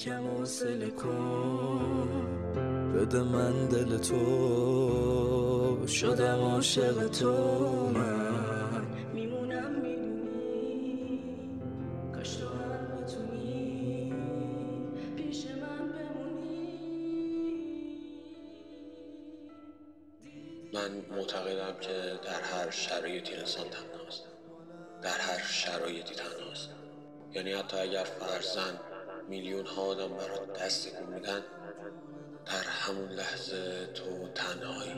یکم حوصله کن. بده من دل تو. شدم عاشق تو. من میمونم می‌دونی کاش تو هم بتونی. پیش من بمونی. من معتقدم که در هر شرایطی انسان تنهاست. در هر شرایطی تنهاست. یعنی حتی اگر فرزن میلیون ها آدم برات دست در همون لحظه تو تنهایی.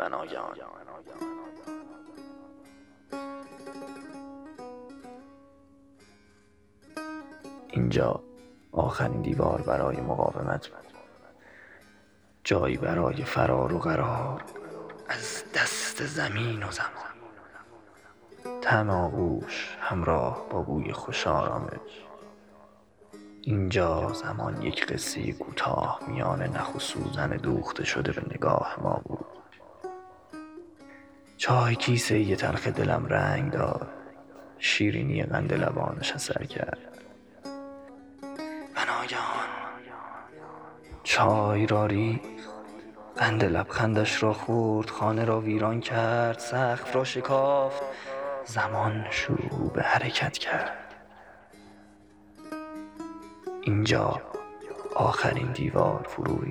و ناگهان اینجا آخرین دیوار برای مقاومت. بود جایی برای فرار و قرار. از دست زمین و زمان. طعم آغوش همراه با بوی خوش آرامش. اینجا زمان یک قصه کوتاه میان نخ و سوزن دوخته شده به نگاه ما بود. چای کیسه یه تلخ دلم رنگ داد. شیرینی قند لبانش اثر کرد. و ناگهان چای را ریخت. قند لبخندش را خورد خانه را ویران کرد سقف را شکافت. زمان شروع به حرکت کرد. اینجا آخرین دیوار فرو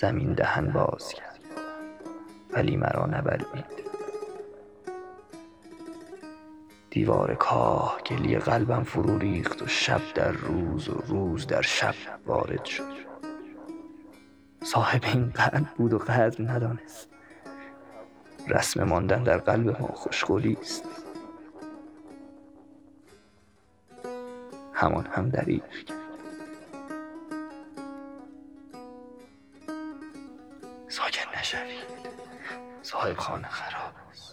زمین دهن باز کرد. ولی مرا نبلعید. دیوار کاه گلی قلبم فرو ریخت و شب در روز و روز در شب وارد شد. صاحب این قلب بود و قدر ندانست. رسم ماندن در قلب ما خوشقولی است. همان هم دریغ کرد. نشوید. صاحب خانه خراب. است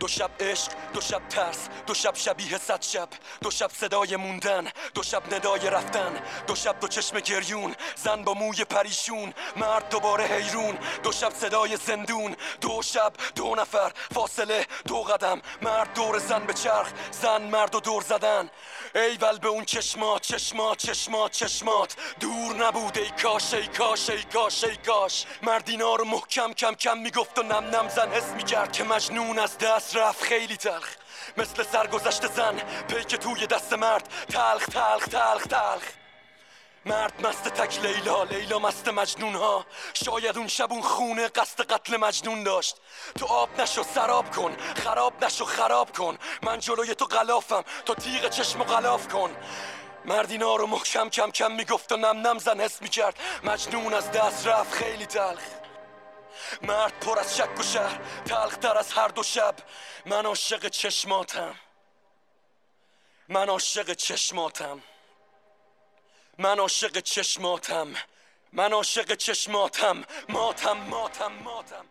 دو شب عشق دو شب ترس دو شب شبیه صد شب. دو شب صدای موندن دو شب ندای رفتن. دو شب دو چشم گریون زن با موی پریشون. مرد دوباره حیرون. دو شب صدای زندون. دو شب دو نفر. فاصله دو قدم. مرد دور زن به چرخ زن مرد و دور زدن. ایول به اون چشمات چشمات چشمات چشمات. دور نبود ای کاش ای کاش ای کاش ای کاش. مرد اینا رو محکم کم کم می‌گفت و نم نم زن حس می‌کرد که مجنون از دست رفت. خیلی تلخ. مثل سرگذشت زن پیک توی دست مرد. تلخ تلخ تلخ تلخ. مرد مست تک لیلا لیلا مست مجنون ها شاید اون شب اون خونه قصد قتل مجنون داشت. تو آب نشو سراب کن خراب نشو خراب کن. من جلوی تو غلافم تو تیغ چشم و غلاف کن. مرد اینا رو محکم کم کم می‌گفت و نم نم زن حس می‌کرد. مجنون از دست رفت خیلی تلخ. مرد پر از شک و شهر تلخ تر از هر دو شب. من عاشق چشماتم. من عاشق چشماتم. من عاشق چشماتم. من عاشق چشماتم. ماتم ماتم ماتم.